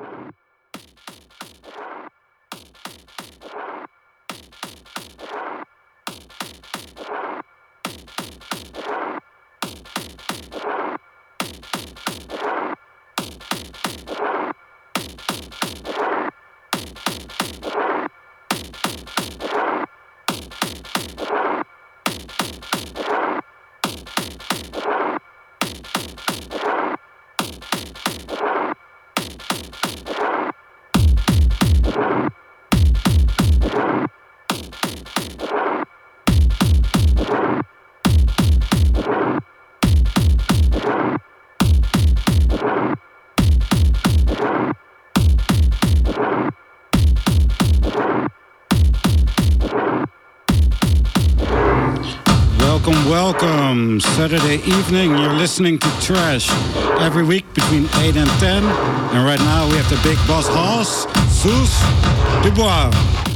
welcome. Saturday evening, you're listening to Trash every week between 8 and 10. And right now we have the big boss horse, Sous Dubois.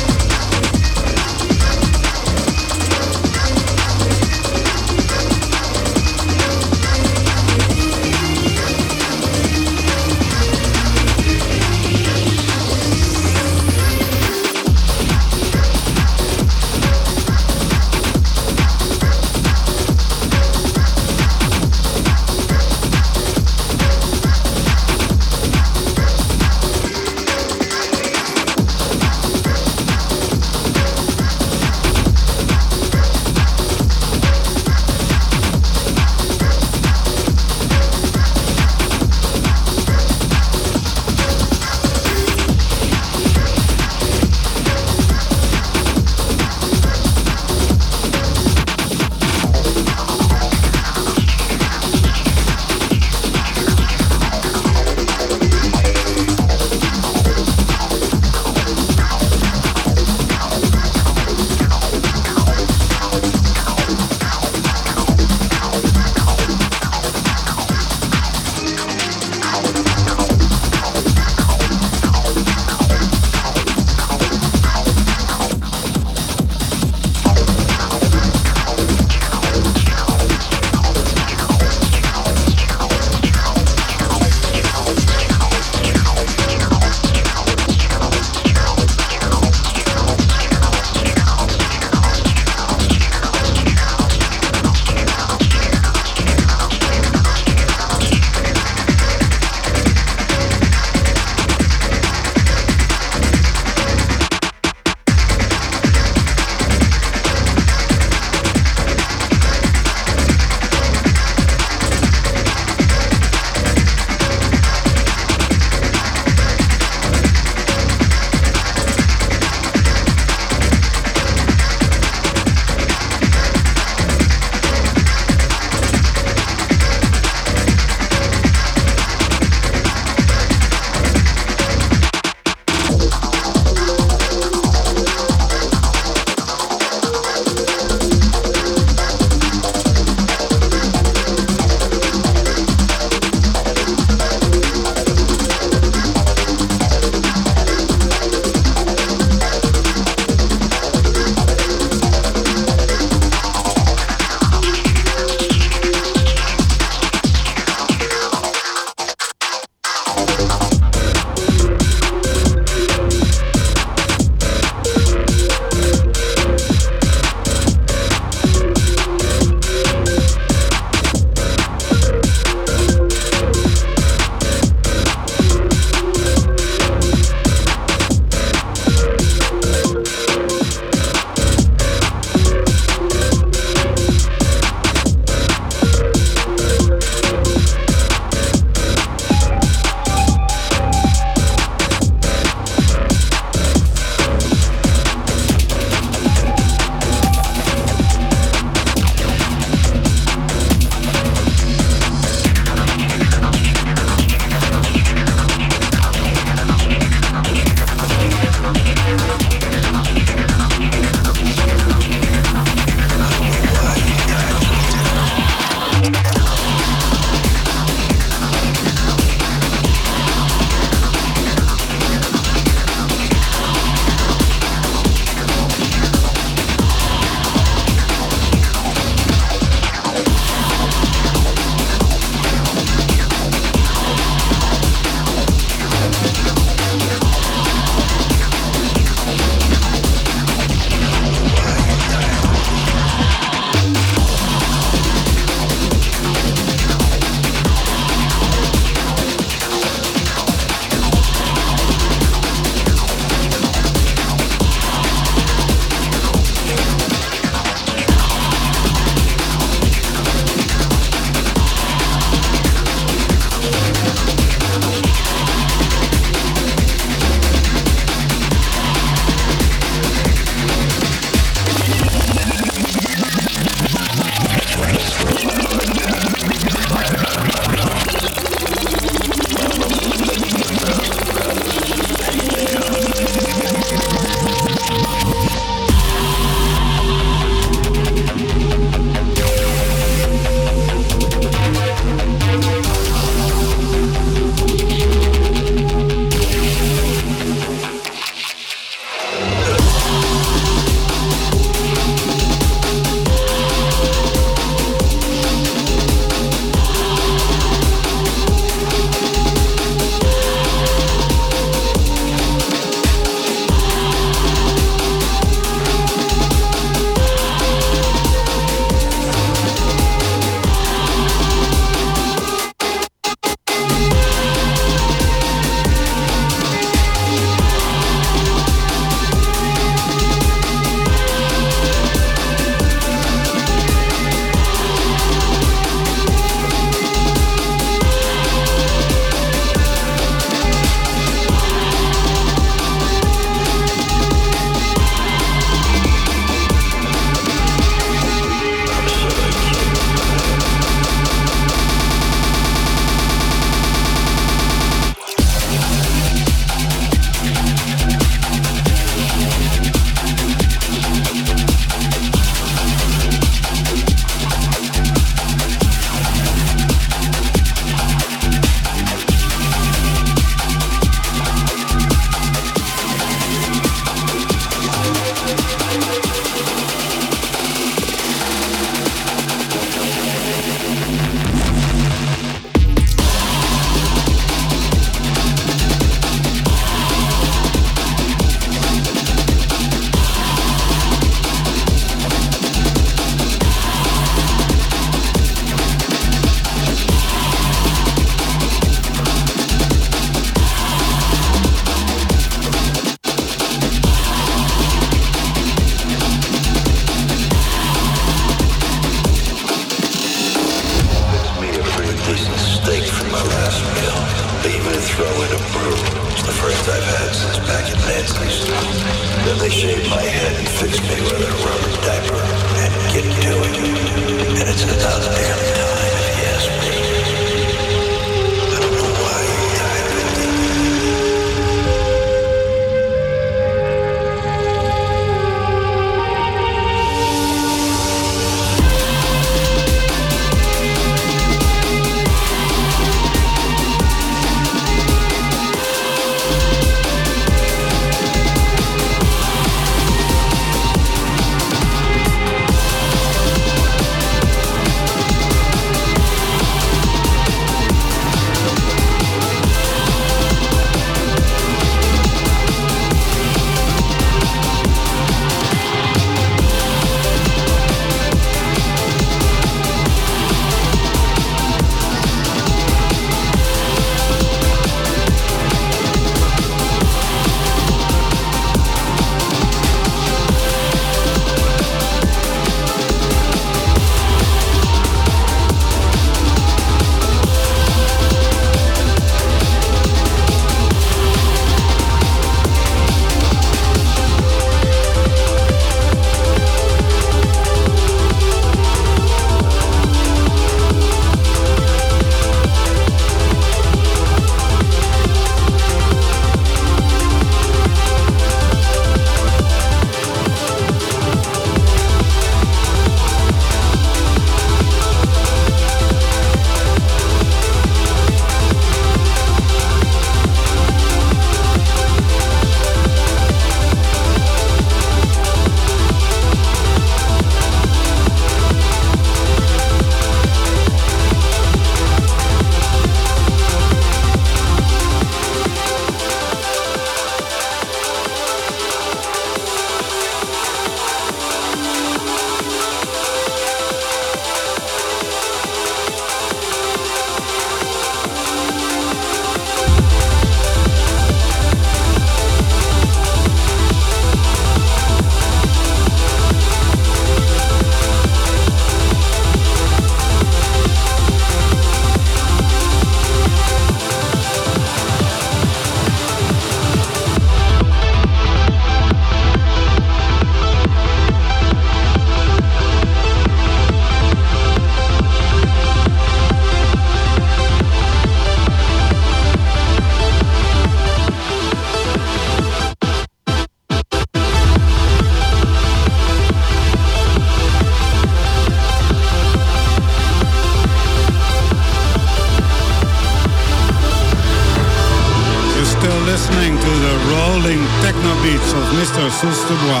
System One.